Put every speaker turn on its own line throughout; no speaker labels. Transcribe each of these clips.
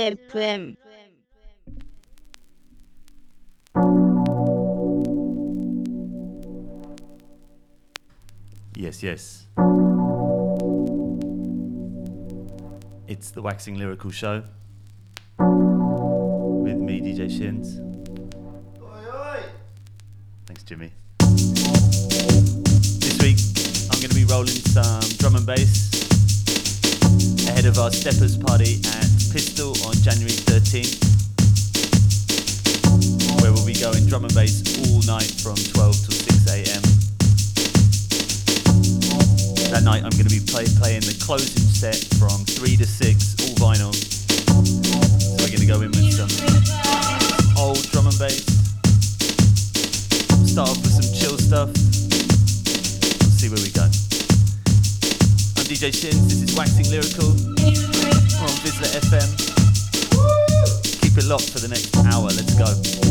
FM.
Yes, yes. It's the Waxing Lyrical Show with me, DJ Shins. Thanks, Jimmy. This week, I'm going to be rolling some drum and bass ahead of our Steppas party at Pistol on January 13th, where we'll be going drum and bass all night from 12 till 6 a.m. That night I'm going to be play, playing the closing set from 3 to 6, all vinyl. So we're going to go in with some old drum and bass. Start off with some chill stuff. We'll see where we go. I'm DJ Shins, this is Waxing Lyrical. VISLA FM. Keep it locked for the next hour, let's go.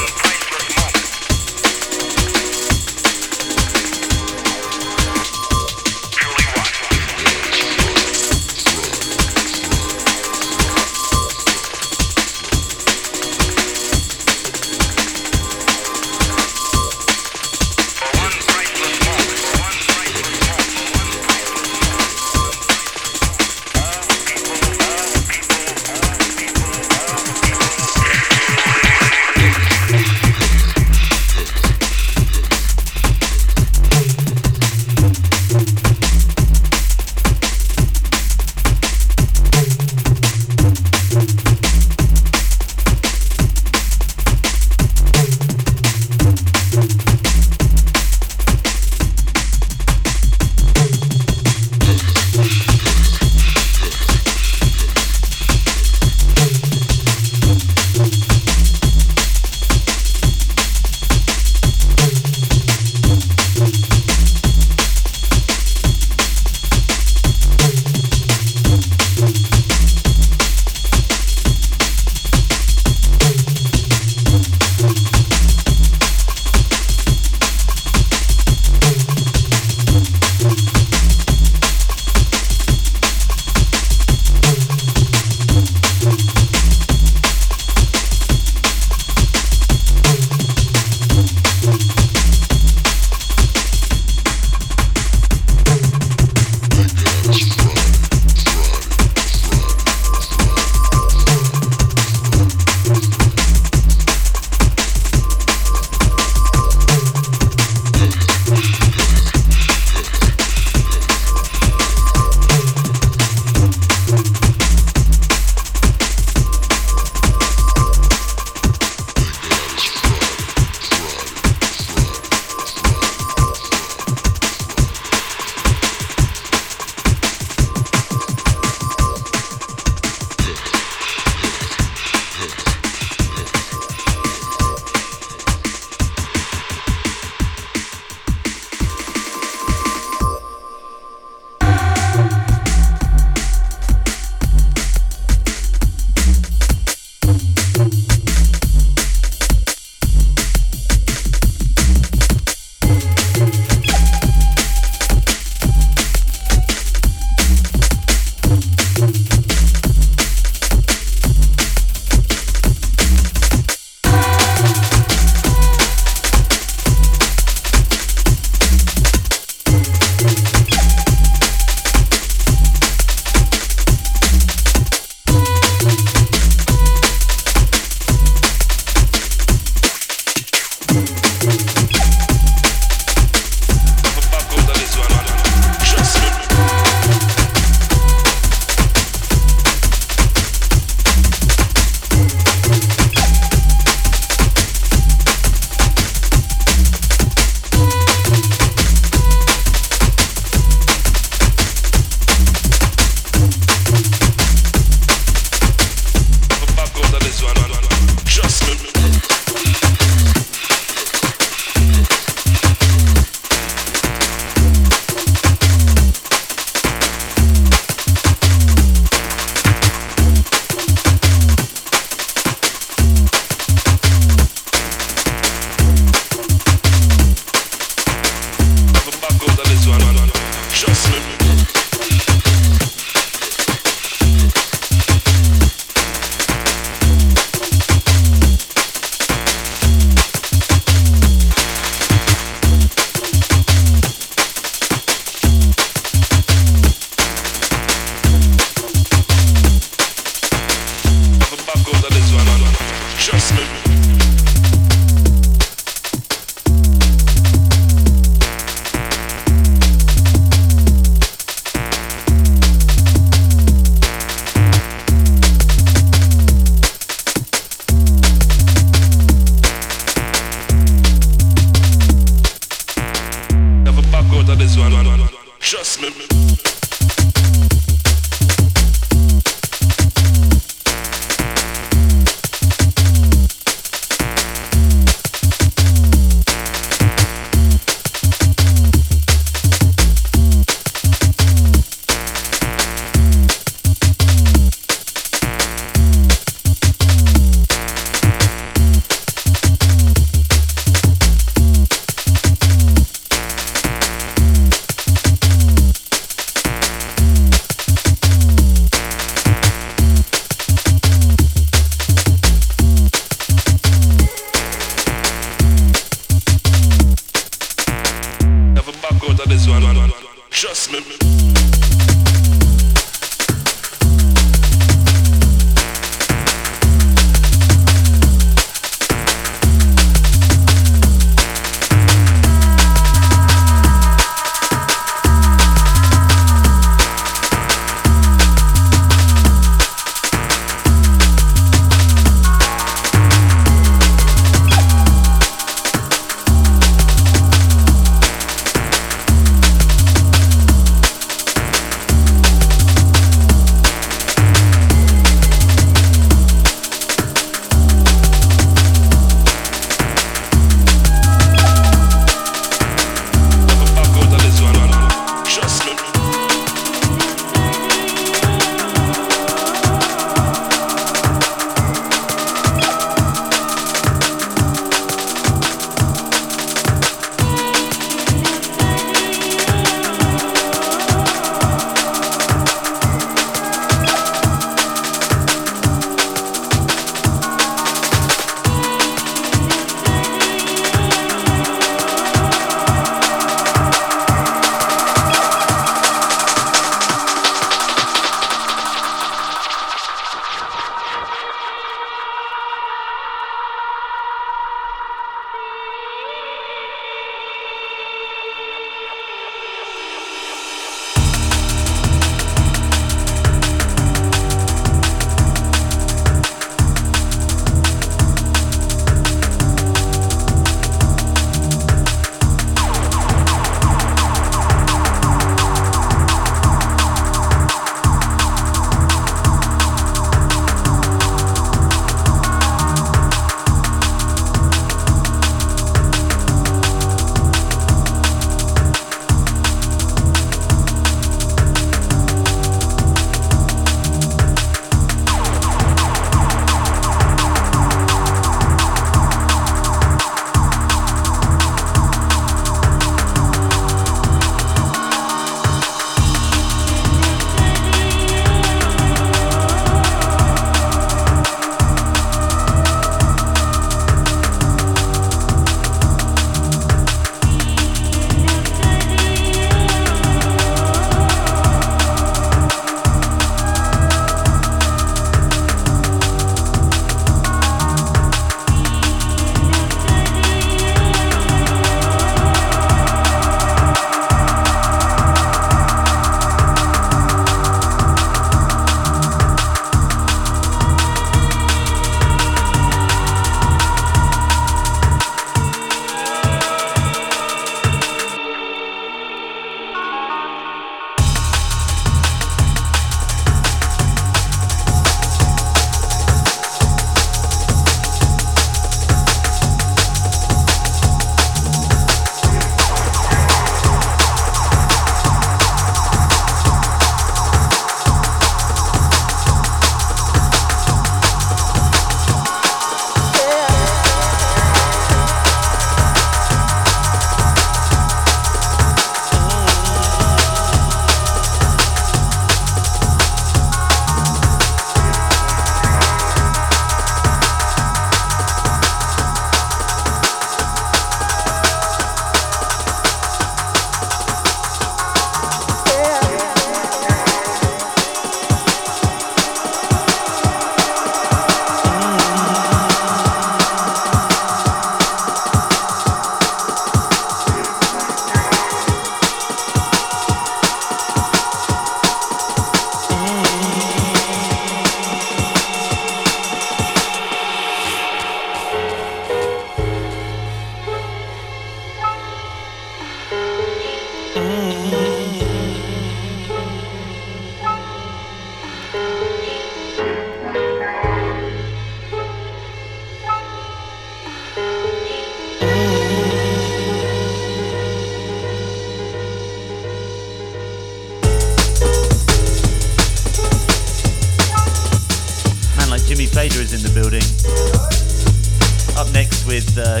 Uh,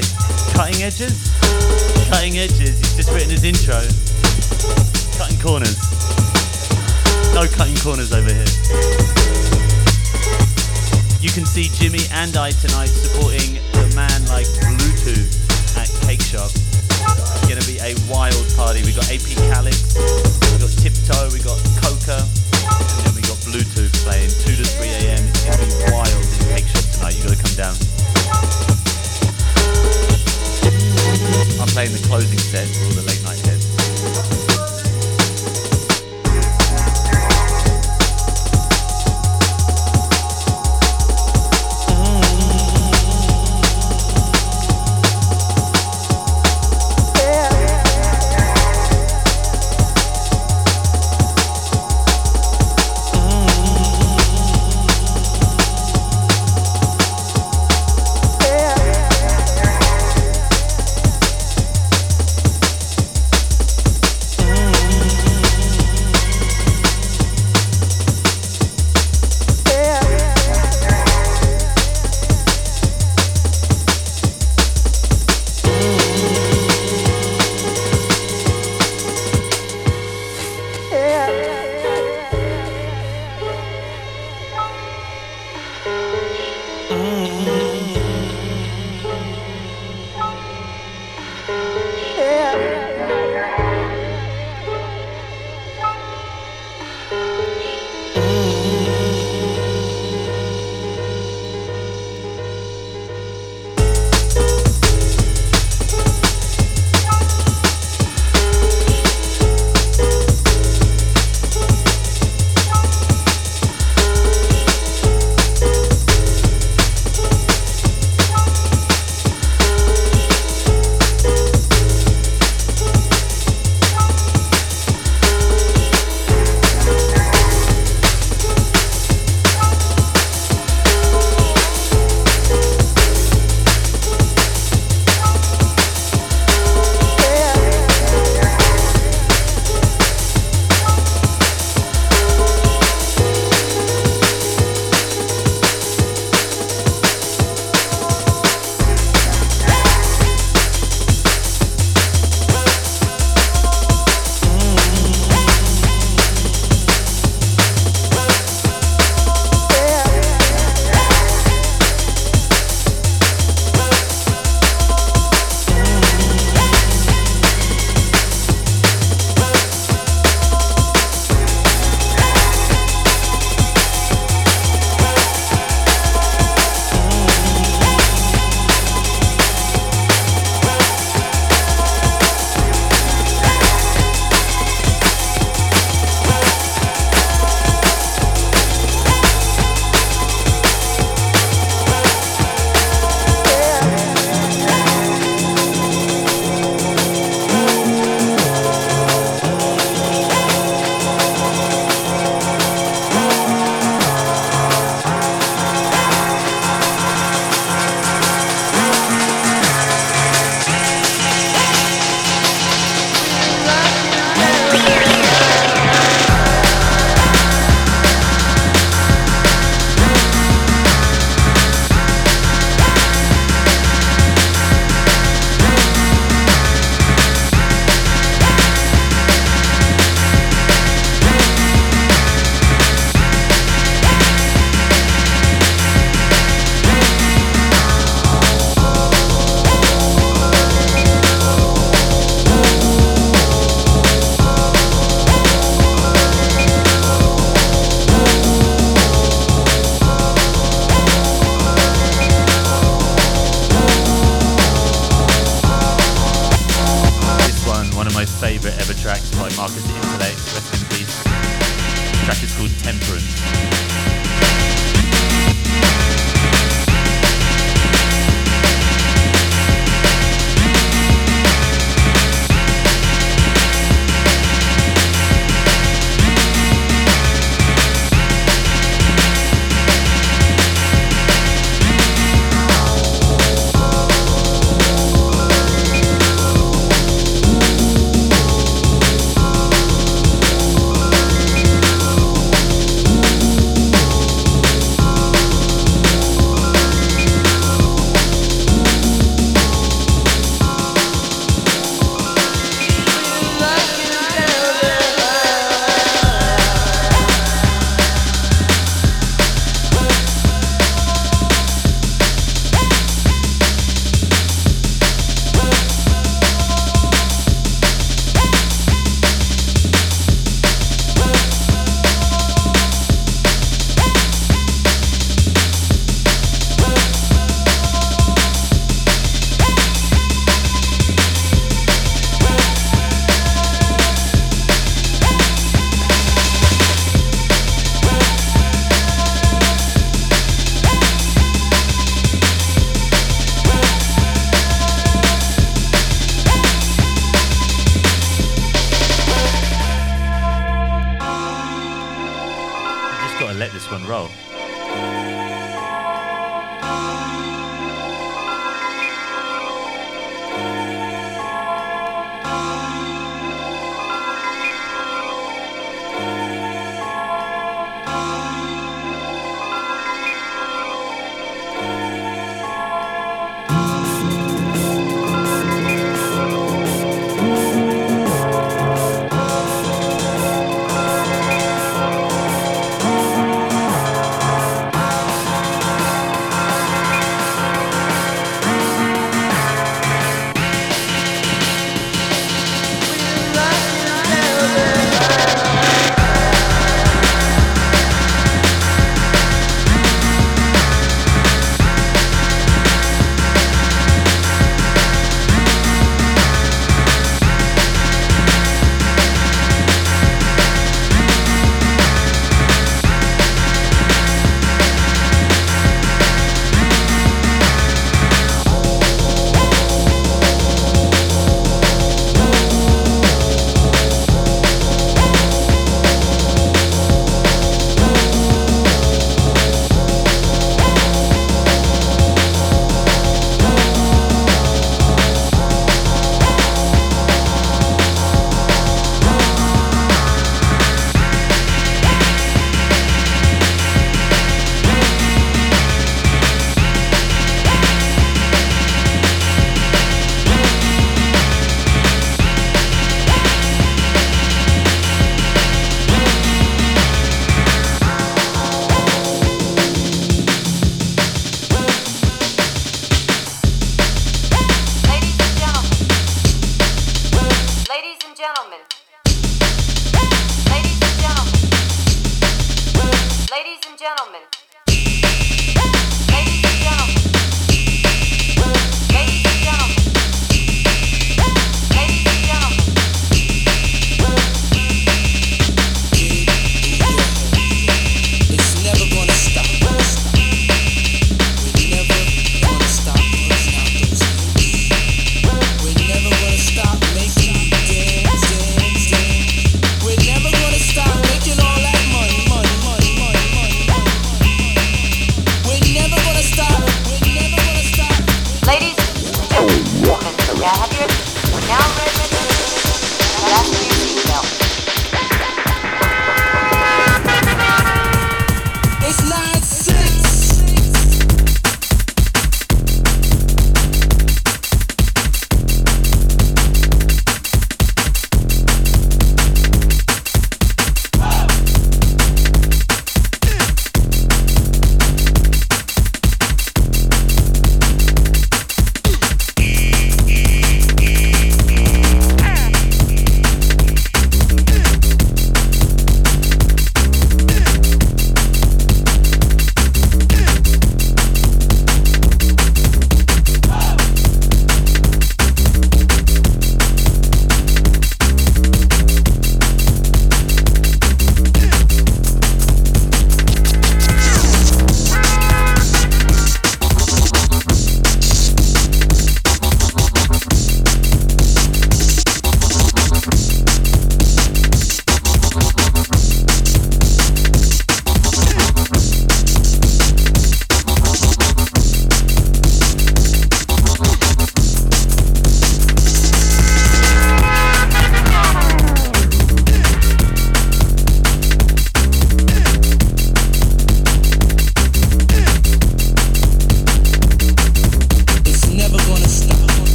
Cutting Edges. Cutting Edges, he's just written his intro. Cutting corners. No cutting corners over here. You can see Jimmy and I tonight supporting the man like Bluetooth at Cake Shop. It's gonna be a wild party. We got AP Calyx, we got Tiptoe, we got Coca, and then we got Bluetooth playing 2 to 3 a.m. It's gonna be wild in Cake Shop tonight. You gotta come down. I'm playing the closing set for all the late night heads.